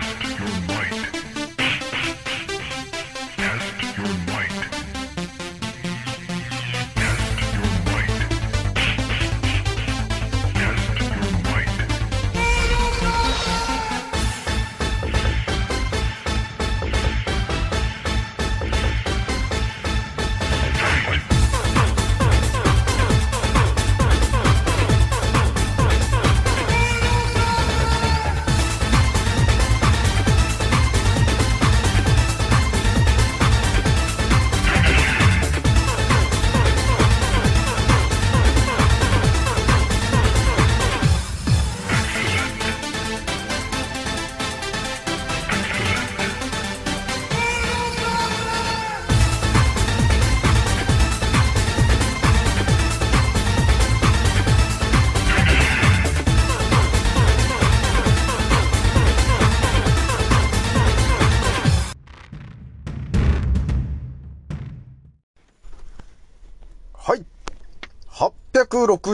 Test your might.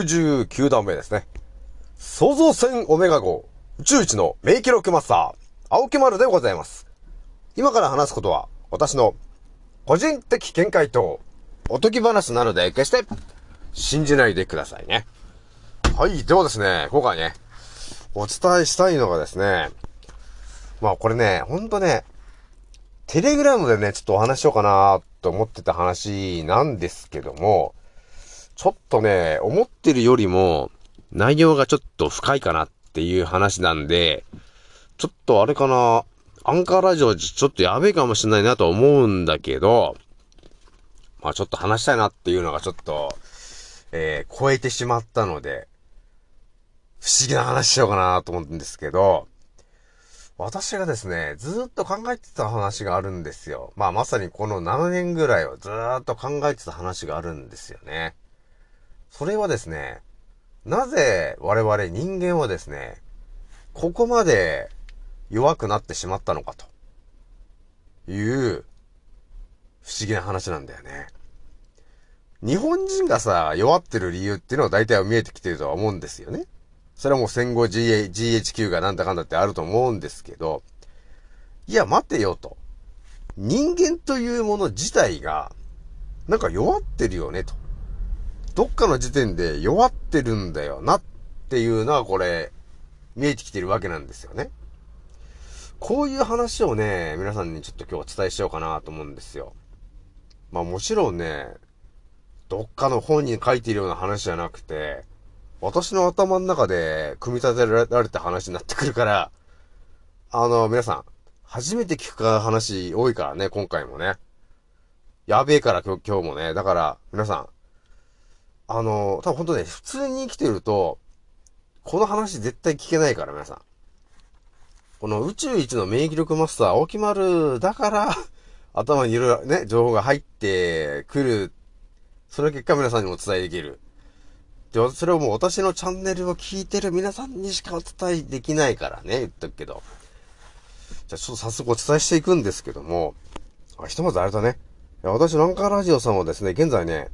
69段目ですね。創造船オメガ号宇宙一の名記録マスター、青木丸でございます。今から話すことは、私の個人的見解とおとぎ話なので、決して信じないでくださいね。はい、ではですね、今回ね、お伝えしたいのがですね、まあこれね、ほんとね、テレグラムでね、ちょっとお話しようかなと思ってた話なんですけども、ちょっとね、思ってるよりも、内容がちょっと深いかなっていう話なんで、ちょっとあれかな、アンカーラジオちょっとやべえかもしれないなと思うんだけど、まあちょっと話したいなっていうのがちょっと、えー、超えてしまったので、不思議な話しようかなと思うんですけど、私がですね、ずっと考えてた話があるんですよ。まあまさにこの7年ぐらいをずっと考えてた話があるんですよね。それはですね、なぜ我々人間はですね、ここまで弱くなってしまったのかという不思議な話なんだよね。日本人がさ、弱ってる理由っていうのは大体は見えてきてるとは思うんですよね。それはもう戦後 GH GHQ がなんだかんだってあると思うんですけど、いや待てよと。人間というもの自体が、なんか弱ってるよねと。どっかの時点で弱ってるんだよなっていうのはこれ、見えてきてるわけなんですよね。こういう話をね、皆さんにちょっと今日お伝えしようかなと思うんですよ。まあもちろんね、どっかの本に書いているような話じゃなくて、私の頭の中で組み立てられた話になってくるから、あの、皆さん、初めて聞く話多いからね、今回もね。やべえから今日もね。だから、皆さん、あの、多分本当ね、普通に生きてると、この話絶対聞けないから、皆さん。この宇宙一の免疫力マスター、青木丸だから 頭にいろいろね、情報が入ってくる。その結果皆さんにもお伝えできる。で、それをもう私のチャンネルを聞いてる皆さんにしかお伝えできないからね、言っとくけど。じゃあちょっと早速お伝えしていくんですけども、あひとまずあれだね。私、ランカーラジオさんはですね、現在ね、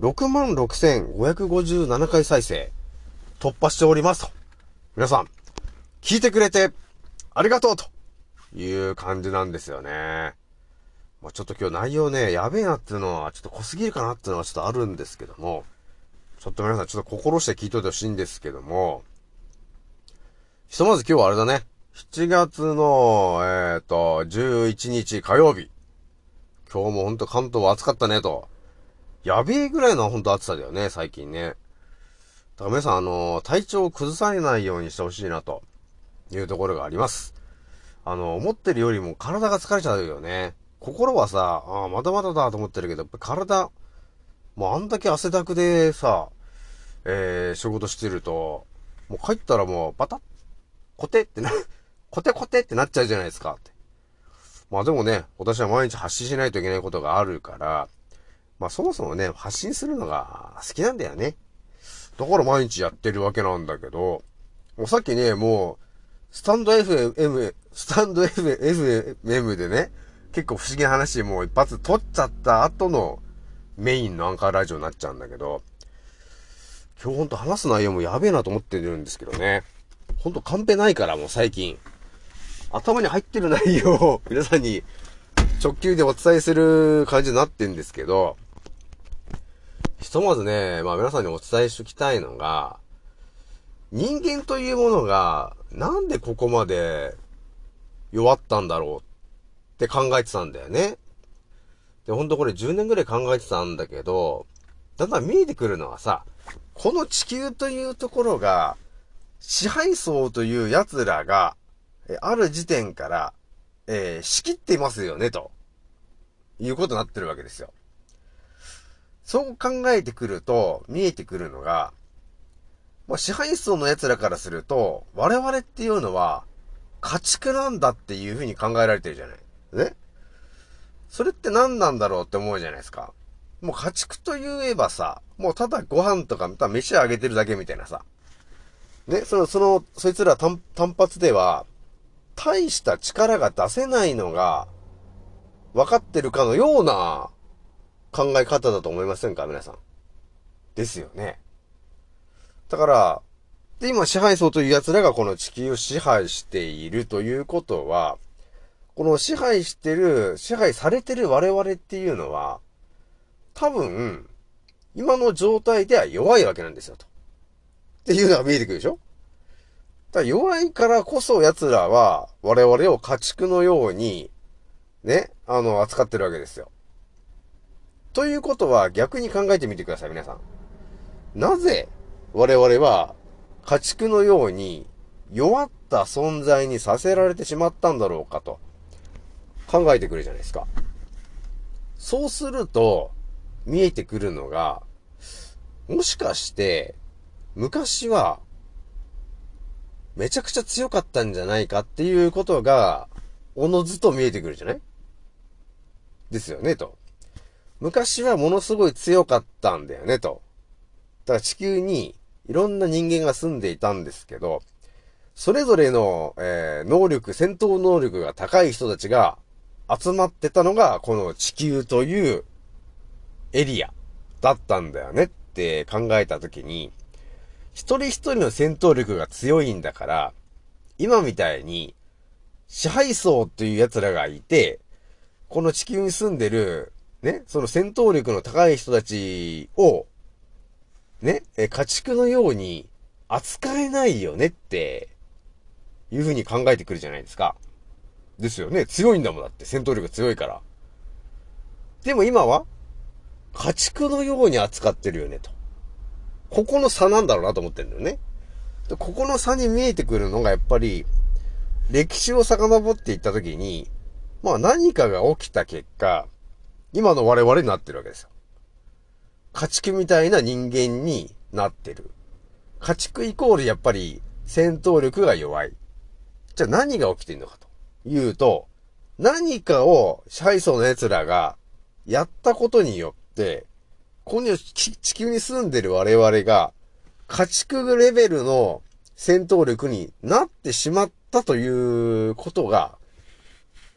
66,557回再生突破しておりますと。皆さん、聞いてくれてありがとうという感じなんですよね。まあ、ちょっと今日内容ね、やべえなっていうのはちょっと濃すぎるかなっていうのはちょっとあるんですけども、ちょっと皆さんちょっと心して聞いといてほしいんですけども、ひとまず今日はあれだね。7月の、えっ、ー、と、11日火曜日。今日もほんと関東は暑かったねと。やべえぐらいのほんと暑さだよね、最近ね。だから皆さん、あの、体調を崩されないようにしてほしいな、というところがあります。あの、思ってるよりも体が疲れちゃうよね。心はさ、ああ、まだまだだと思ってるけど、体、もうあんだけ汗だくでさ、えー、仕事してると、もう帰ったらもう、バタッ、コテってな、コテコテってなっちゃうじゃないですか、って。まあでもね、私は毎日発信しないといけないことがあるから、まあそもそもね、発信するのが好きなんだよね。だから毎日やってるわけなんだけど、もうさっきね、もう、スタンド FM、スタンド FM でね、結構不思議な話もう一発撮っちゃった後のメインのアンカーラジオになっちゃうんだけど、今日ほんと話す内容もやべえなと思ってるんですけどね。ほんとカンペないからもう最近。頭に入ってる内容を皆さんに直球でお伝えする感じになってんですけど、ひとまずね、まあ皆さんにお伝えしときたいのが、人間というものが、なんでここまで弱ったんだろうって考えてたんだよね。で、ほんとこれ10年ぐらい考えてたんだけど、だんだん見えてくるのはさ、この地球というところが、支配層という奴らが、えある時点から、えー、仕切っていますよね、と。いうことになってるわけですよ。そう考えてくると、見えてくるのが、まあ、支配層の奴らからすると、我々っていうのは、家畜なんだっていうふうに考えられてるじゃない。ねそれって何なんだろうって思うじゃないですか。もう家畜と言えばさ、もうただご飯とか、ただ飯あげてるだけみたいなさ。ね、その、その、そいつら単単発では、大した力が出せないのが、分かってるかのような考え方だと思いませんか皆さん。ですよね。だから、で、今支配層という奴らがこの地球を支配しているということは、この支配してる、支配されてる我々っていうのは、多分、今の状態では弱いわけなんですよ、と。っていうのが見えてくるでしょ？だから弱いからこそ奴らは我々を家畜のように、ね、あの、扱ってるわけですよ。ということは逆に考えてみてください、皆さん。なぜ我々は家畜のように弱った存在にさせられてしまったんだろうかと考えてくるじゃないですか。そうすると見えてくるのが、もしかして昔はめちゃくちゃ強かったんじゃないかっていうことが、おのずと見えてくるじゃない？ですよね、と。昔はものすごい強かったんだよね、と。だから地球にいろんな人間が住んでいたんですけど、それぞれの、えー、能力、戦闘能力が高い人たちが集まってたのが、この地球というエリアだったんだよねって考えたときに、一人一人の戦闘力が強いんだから、今みたいに、支配層っていう奴らがいて、この地球に住んでる、ね、その戦闘力の高い人たちを、ね、え、家畜のように扱えないよねって、いう風に考えてくるじゃないですか。ですよね。強いんだもんだって、戦闘力強いから。でも今は、家畜のように扱ってるよね、と。ここの差なんだろうなと思ってるんだよね。で、ここの差に見えてくるのがやっぱり、歴史を遡っていったときに、まあ何かが起きた結果、今の我々になってるわけですよ。家畜みたいな人間になってる。家畜イコールやっぱり戦闘力が弱い。じゃあ何が起きてんのかというと、何かを支配層の奴らがやったことによって、この地球に住んでる我々が、家畜レベルの戦闘力になってしまったということが、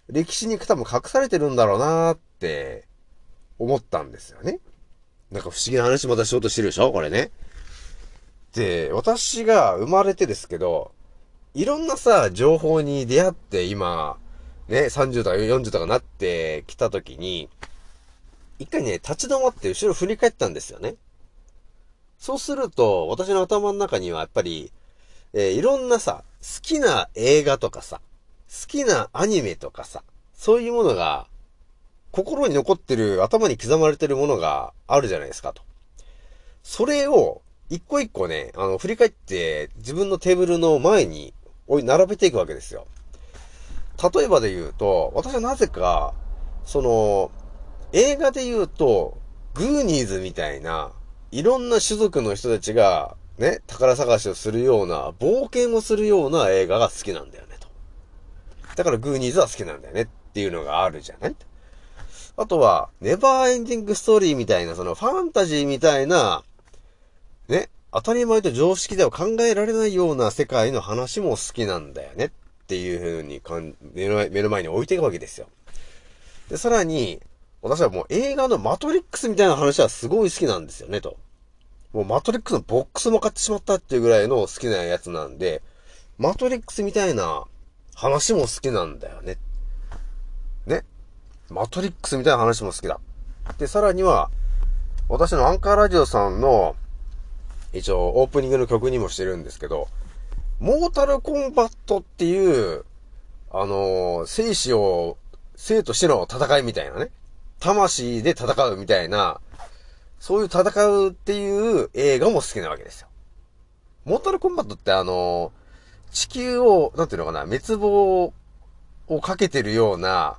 歴史に多分隠されてるんだろうなーって思ったんですよね。なんか不思議な話またしようとしてるでしょ？これね。で、私が生まれてですけど、いろんなさ、情報に出会って今、ね、30とか40とかなってきたときに、一回ね、立ち止まって後ろ振り返ったんですよね。そうすると、私の頭の中にはやっぱり、えー、いろんなさ、好きな映画とかさ、好きなアニメとかさ、そういうものが、心に残ってる、頭に刻まれてるものがあるじゃないですかと。それを、一個一個ね、あの、振り返って、自分のテーブルの前に、おい、並べていくわけですよ。例えばで言うと、私はなぜか、その、映画で言うと、グーニーズみたいな、いろんな種族の人たちが、ね、宝探しをするような、冒険をするような映画が好きなんだよね、と。だからグーニーズは好きなんだよねっていうのがあるじゃない？あとは、ネバーエンディングストーリーみたいな、そのファンタジーみたいな、ね、当たり前と常識では考えられないような世界の話も好きなんだよねっていう風にかん目の前に置いていくわけですよ。で、さらに、私はもう映画のマトリックスみたいな話はすごい好きなんですよね、と。もうマトリックスのボックスも買ってしまったっていうぐらいの好きなやつなんで、マトリックスみたいな話も好きなんだよね。ね。マトリックスみたいな話も好きだ。で、さらには、私のアンカーラジオさんの、一応オープニングの曲にもしてるんですけど、モータルコンバットっていう、あのー、生死を、生と死の戦いみたいなね。魂で戦うみたいな、そういう戦うっていう映画も好きなわけですよ。モータルコンバットってあのー、地球を、なんていうのかな、滅亡をかけてるような、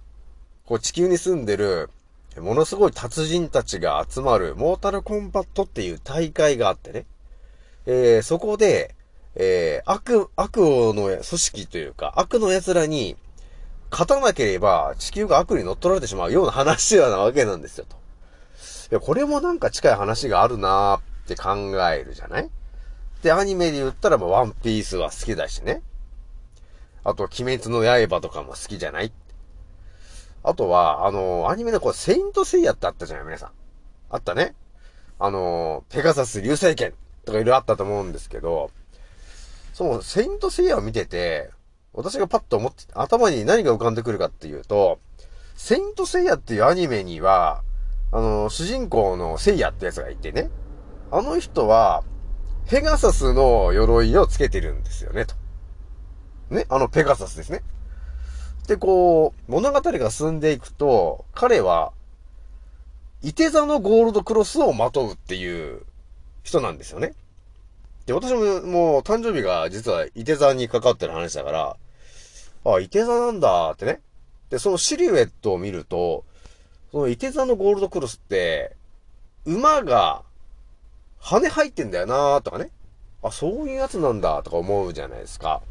こう地球に住んでる、ものすごい達人たちが集まる、モータルコンバットっていう大会があってね。えー、そこで、えー、悪、悪王の組織というか、悪の奴らに勝たなければ地球が悪に乗っ取られてしまうような話なわけなんですよ、と。いや、これもなんか近い話があるなーって考えるじゃない？で、アニメで言ったら、ワンピースは好きだしね。あと、鬼滅の刃とかも好きじゃない？あとは、あの、アニメのこう、セイントセイヤってあったじゃない皆さん。あったね。あの、ペガサス流星剣とかいろいろあったと思うんですけど、その、セイントセイヤを見てて、私がパッと思って、頭に何が浮かんでくるかっていうと、セイントセイヤっていうアニメには、あの、主人公のセイヤってやつがいてね、あの人は、ペガサスの鎧をつけてるんですよね、と。ね、あのペガサスですね。で、こう、物語が進んでいくと、彼は、伊手座のゴールドクロスをまとうっていう人なんですよね。で、私ももう誕生日が実は伊手座にかかってる話だから、あ、伊手座なんだってね。で、そのシルエットを見ると、その伊手座のゴールドクロスって、馬が羽入ってんだよなーとかね。あ、そういうやつなんだとか思うじゃないですか。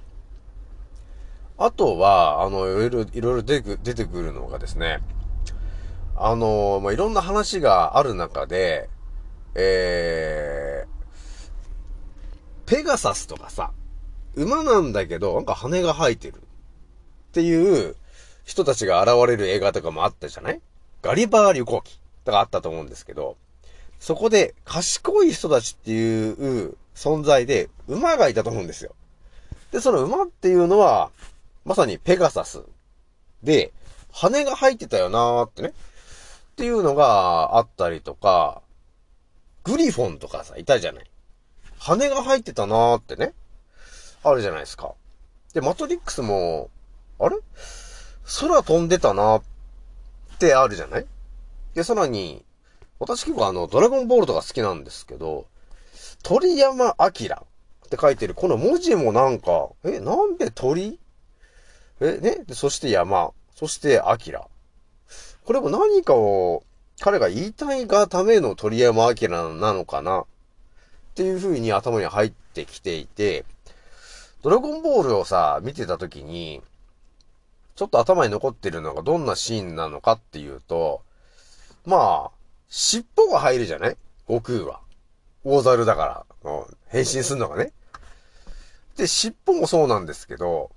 あとは、あの、いろいろ、いろいろ出てく出てくるのがですね、あの、まあ、いろんな話がある中で、えー、ペガサスとかさ、馬なんだけど、なんか羽が生えてるっていう人たちが現れる映画とかもあったじゃない？ガリバー旅行記とかあったと思うんですけど、そこで賢い人たちっていう存在で馬がいたと思うんですよ。で、その馬っていうのは、まさにペガサスで、羽が生えてたよなーってね。っていうのがあったりとか、グリフォンとかさ、いたじゃない。羽が生えてたなーってね。あるじゃないですか。で、マトリックスも、あれ？空飛んでたなってあるじゃない？で、さらに、私結構あの、ドラゴンボールとか好きなんですけど、鳥山明って書いてるこの文字もなんか、え、なんで鳥？え、ね、そして山。そして、アキラ。これも何かを彼が言いたいがための鳥山明なのかな？っていう風に頭に入ってきていて、ドラゴンボールをさ、見てた時に、ちょっと頭に残ってるのがどんなシーンなのかっていうと、まあ、尻尾が入るじゃない？悟空は。大猿だから、変身するのがね。で、尻尾もそうなんですけど、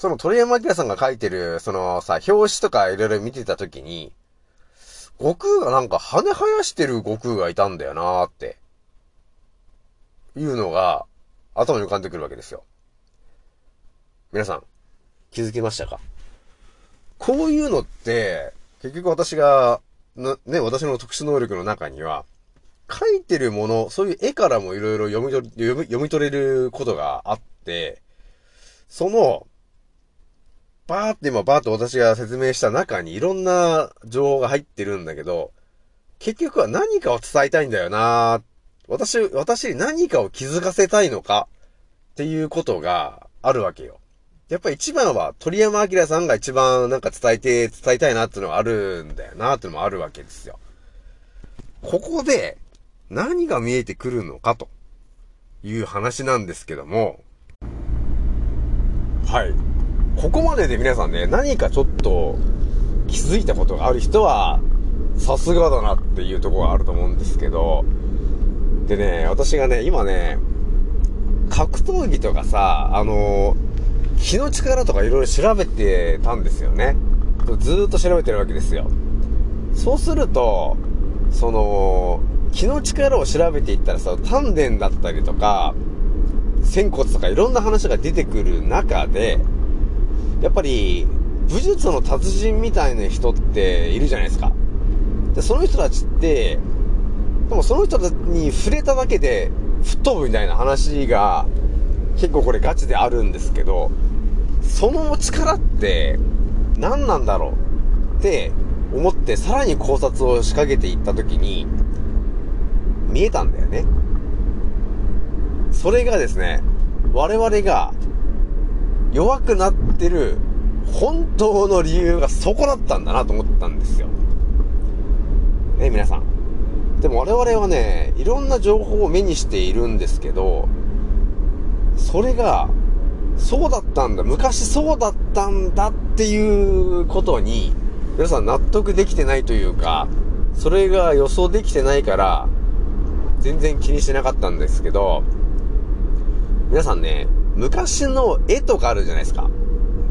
その鳥山明さんが書いてる、そのさ、表紙とかいろいろ見てたときに、悟空がなんか羽生やしてる悟空がいたんだよなーって、いうのが頭に浮かんでくるわけですよ。皆さん、気づきましたか？こういうのって、結局私が、ね、私の特殊能力の中には、書いてるもの、そういう絵からもいろいろ読み取読み、読み取れることがあって、その、バーって今バーって私が説明した中にいろんな情報が入ってるんだけど、結局は何かを伝えたいんだよな私、私に何かを気づかせたいのかっていうことがあるわけよ。やっぱ一番は鳥山明さんが一番なんか伝えて、伝えたいなっていうのがあるんだよなっていうのもあるわけですよ。ここで何が見えてくるのかという話なんですけども、はい。ここまでで皆さんね、何かちょっと気づいたことがある人は、さすがだなっていうところがあると思うんですけど、でね、私がね、今ね、格闘技とかさ、あの気の力とかいろいろ調べてたんですよね。ずーっと調べてるわけですよ。そうすると、その、気の力を調べていったらさ、丹田だったりとか、仙骨とかいろんな話が出てくる中で、やっぱり、武術の達人みたいな人っているじゃないですか。で、その人たちって、でもその人たちに触れただけで吹っ飛ぶみたいな話が結構これガチであるんですけど、その力って何なんだろうって思ってさらに考察を仕掛けていった時に見えたんだよね。それがですね、我々が弱くなってる本当の理由がそこだったんだなと思ったんですよ。ね、皆さん。でも我々はね、いろんな情報を目にしているんですけど、それが、そうだったんだ、昔そうだったんだっていうことに、皆さん納得できてないというか、それが予想できてないから、全然気にしてなかったんですけど、皆さんね、昔の絵とかあるじゃないですか。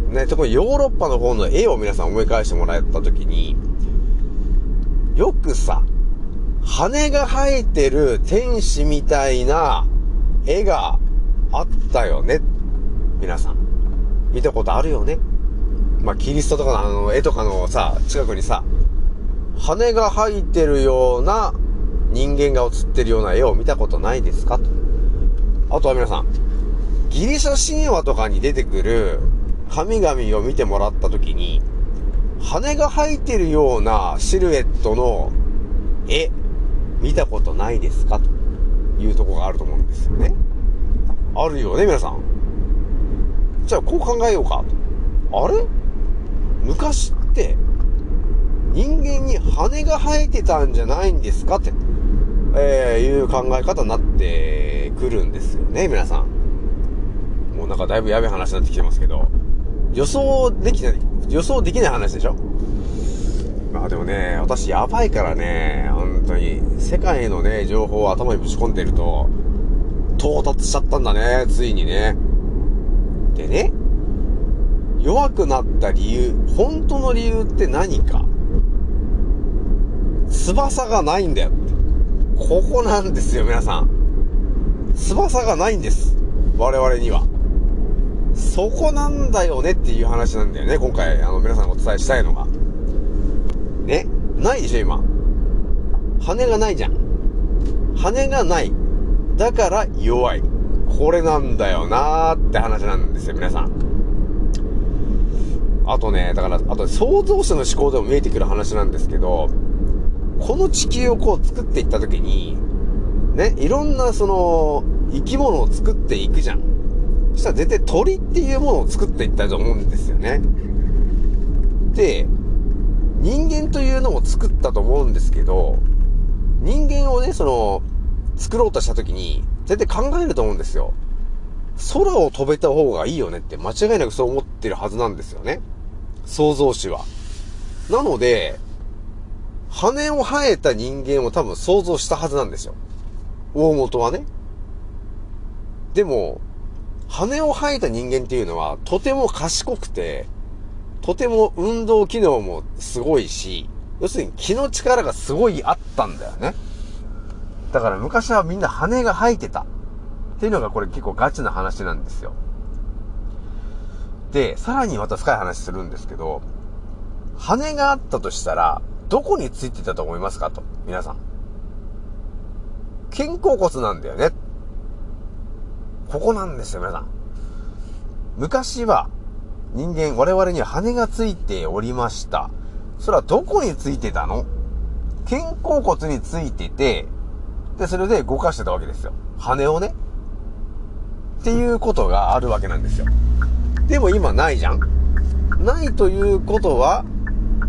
ね、特にヨーロッパの方の絵を皆さん思い返してもらったときに、よくさ、羽が生えてる天使みたいな絵があったよね。皆さん。見たことあるよね。まあ、キリストとかのあの絵とかのさ、近くにさ、羽が生えてるような人間が写ってるような絵を見たことないですかと。あとは皆さん、ギリシャ神話とかに出てくる神々を見てもらった時に、羽が生えてるようなシルエットの絵、見たことないですか？というとこがあると思うんですよね。あるよね、皆さん。じゃあ、こう考えようかと。あれ？昔って、人間に羽が生えてたんじゃないんですか？って、えー、いう考え方になってくるんですよね、皆さん。もうなんかだいぶやべえ話になってきてますけど、予想できない、予想できない話でしょ？まあでもね、私やばいからね、本当に、世界のね、情報を頭にぶち込んでると、到達しちゃったんだね、ついにね。でね、弱くなった理由、本当の理由って何か？翼がないんだよって。ここなんですよ、皆さん。翼がないんです。我々には。そこなんだよねっていう話なんだよね、今回、あの、皆さんにお伝えしたいのが。ね？ないでしょ、今。羽がないじゃん。羽がない。だから弱い。これなんだよなーって話なんですよ、皆さん。あとね、だから、あと創造者の思考でも見えてくる話なんですけど、この地球をこう作っていった時に、ね、いろんなその、生き物を作っていくじゃん。そしたら絶対鳥っていうものを作っていったと思うんですよね。で、人間というのも作ったと思うんですけど、人間をね、その、作ろうとした時に、絶対考えると思うんですよ。空を飛べた方がいいよねって間違いなくそう思ってるはずなんですよね。創造主は。なので、羽を生えた人間を多分想像したはずなんですよ。大元はね。でも、羽を生えた人間っていうのはとても賢くて、とても運動機能もすごいし、要するに気の力がすごいあったんだよね。だから昔はみんな羽が生えてた。っていうのがこれ結構ガチな話なんですよ。で、さらにまた深い話するんですけど、羽があったとしたら、どこについてたと思いますかと、皆さん。肩甲骨なんだよね。ここなんですよ、皆さん。昔は、人間、我々には羽がついておりました。それはどこについてたの？肩甲骨についてて、で、それで動かしてたわけですよ。羽をね。っていうことがあるわけなんですよ。でも今ないじゃんないということは、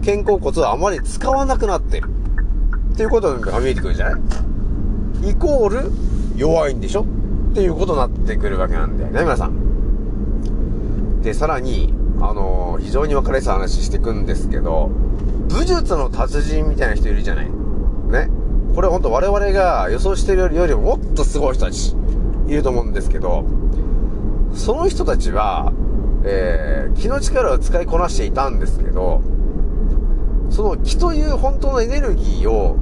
肩甲骨はあまり使わなくなってる。っていうことが見えてくるじゃない？イコール弱いんでしょ？っていうことになってくるわけなんだよね、皆さん。で、さらに、あの、非常に分かりやすい話していくんですけど、武術の達人みたいな人いるじゃないね。これほんと我々が予想してるよりももっとすごい人たちいると思うんですけど、その人たちは、えー、気の力を使いこなしていたんですけど、その気という本当のエネルギーを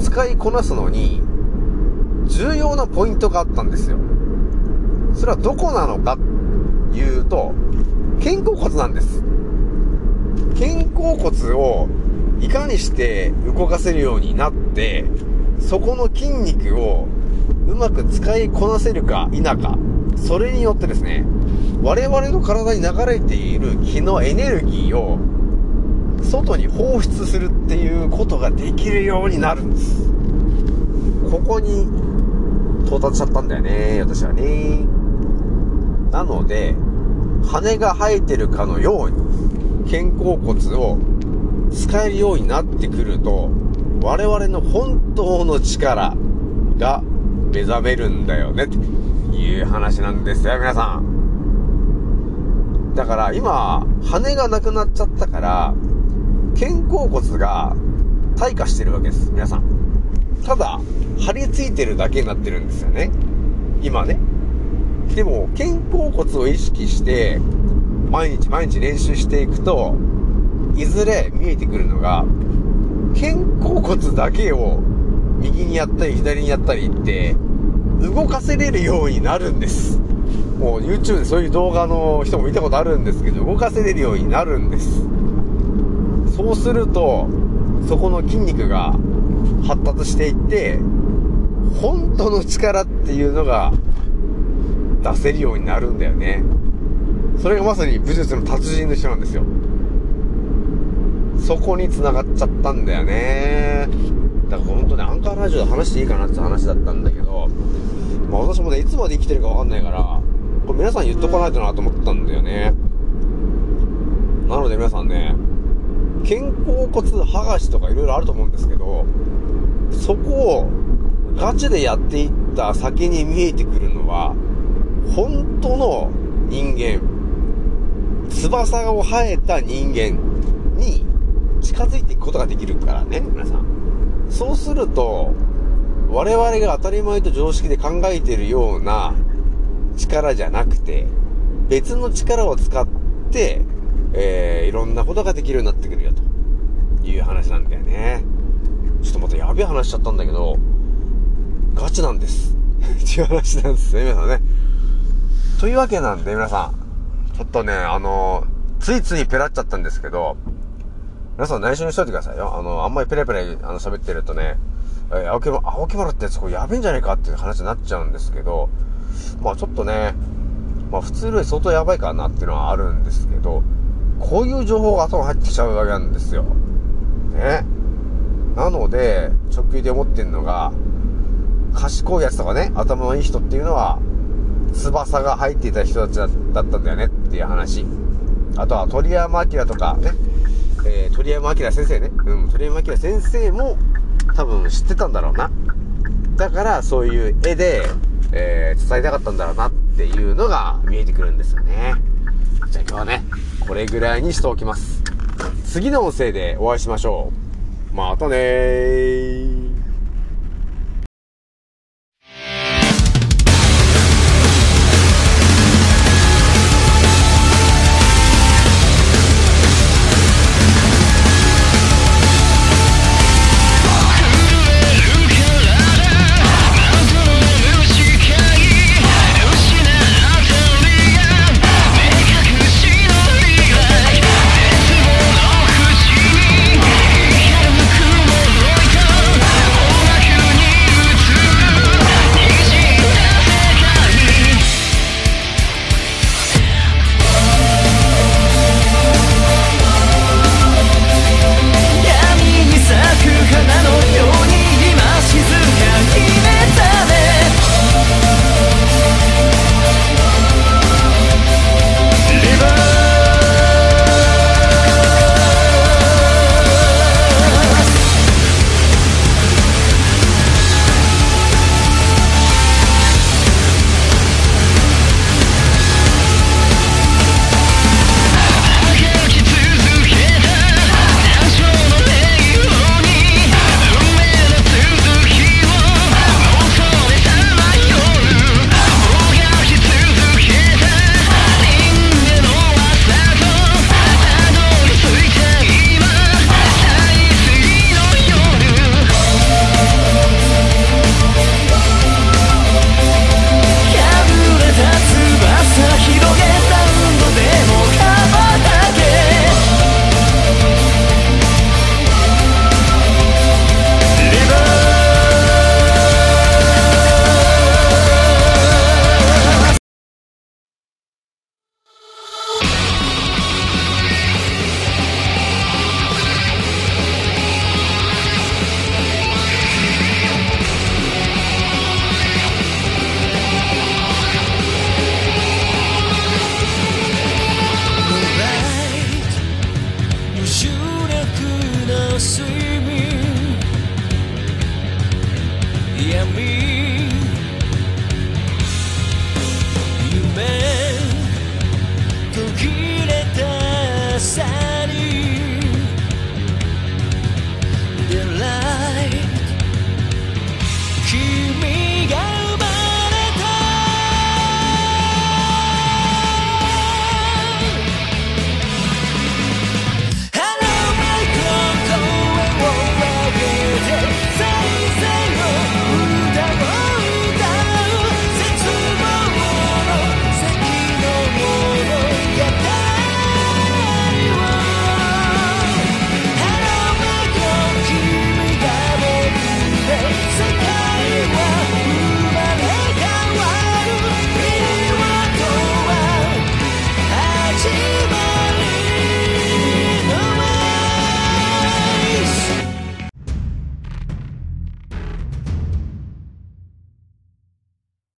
使いこなすのに、重要なポイントがあったんですよ。それはどこなのかって、いうと、肩甲骨なんです。肩甲骨をいかにして動かせるようになって、そこの筋肉をうまく使いこなせるか否か、それによってですね、我々の体に流れている気のエネルギーを外に放出するっていうことができるようになるんです。ここに到達しちゃったんだよね、私はね。なので、羽が生えてるかのように、肩甲骨を使えるようになってくると、我々の本当の力が目覚めるんだよね、っていう話なんですよ、皆さん。だから今、羽がなくなっちゃったから、肩甲骨が退化してるわけです、皆さん。ただ、張り付いてるだけになってるんですよね。今ね。でも、肩甲骨を意識して、毎日毎日練習していくと、いずれ見えてくるのが、肩甲骨だけを右にやったり左にやったりって、動かせれるようになるんです。もう YouTube でそういう動画の人も見たことあるんですけど、動かせれるようになるんです。そうすると、そこの筋肉が発達していって、本当の力っていうのが出せるようになるんだよね。それがまさに武術の達人の人なんですよ。そこに繋がっちゃったんだよね。だから本当ね、アンカーラジオで話していいかなって話だったんだけど、まあ私もね、いつまで生きてるかわかんないから、これ皆さん言っとかないとなと思ったんだよね。なので皆さんね、肩甲骨剥がしとか色々あると思うんですけど、そこをガチでやっていった先に見えてくるのは、本当の人間、翼を生えた人間に近づいていくことができるからね、皆さん。そうすると、我々が当たり前と常識で考えているような力じゃなくて、別の力を使って、えー、いろんなことができるようになってくるよ、という話なんだよね。ちょっとまたやべえ話しちゃったんだけど、ガチなんです。っていう話なんですね、皆さんね。というわけなんで、皆さん、ちょっとね、あの、ついついペラっちゃったんですけど、皆さん内緒にしといてくださいよ。あの、あんまりペラペラ、あの、喋ってるとね、え、青木青木丸ってやつこれやべえんじゃねえかっていう話になっちゃうんですけど、まあちょっとね、まあ普通より相当やばいかなっていうのはあるんですけど、こういう情報が頭入ってきちゃうわけなんですよ。ね。なので、直球で思ってんのが、賢いやつとかね、頭のいい人っていうのは、翼が入っていた人たちだったんだよねっていう話。あとは鳥山明とかね、えー、鳥山明先生ね。うん、鳥山明先生も多分知ってたんだろうな。だからそういう絵で、えー、伝えたかったんだろうなっていうのが見えてくるんですよね。じゃあ今日はね、これぐらいにしておきます。次の音声でお会いしましょう。またねー。